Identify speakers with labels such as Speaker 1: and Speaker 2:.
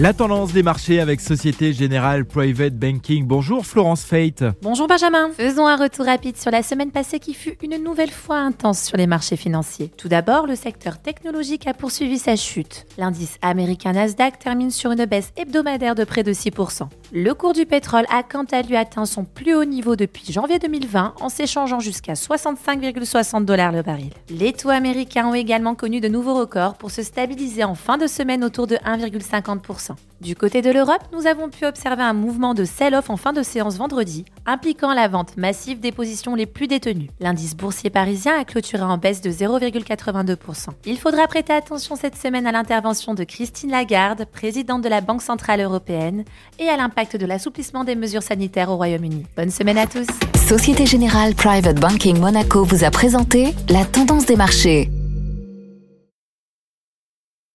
Speaker 1: La tendance des marchés avec Société Générale Private Banking. Bonjour Florence Fate.
Speaker 2: Bonjour Benjamin. Faisons un retour rapide sur la semaine passée qui fut une nouvelle fois intense sur les marchés financiers. Tout d'abord, le secteur technologique a poursuivi sa chute. L'indice américain Nasdaq termine sur une baisse hebdomadaire de près de 6%. Le cours du pétrole a quant à lui atteint son plus haut niveau depuis janvier 2020 en s'échangeant jusqu'à 65,60 dollars le baril. Les taux américains ont également connu de nouveaux records pour se stabiliser en fin de semaine autour de 1,50%. Du côté de l'Europe, nous avons pu observer un mouvement de sell-off en fin de séance vendredi, impliquant la vente massive des positions les plus détenues. L'indice boursier parisien a clôturé en baisse de 0,82%. Il faudra prêter attention cette semaine à l'intervention de Christine Lagarde, présidente de la Banque Centrale Européenne, et à l'impact de l'assouplissement des mesures sanitaires au Royaume-Uni. Bonne semaine à tous.
Speaker 3: Société Générale Private Banking Monaco vous a présenté la tendance des marchés.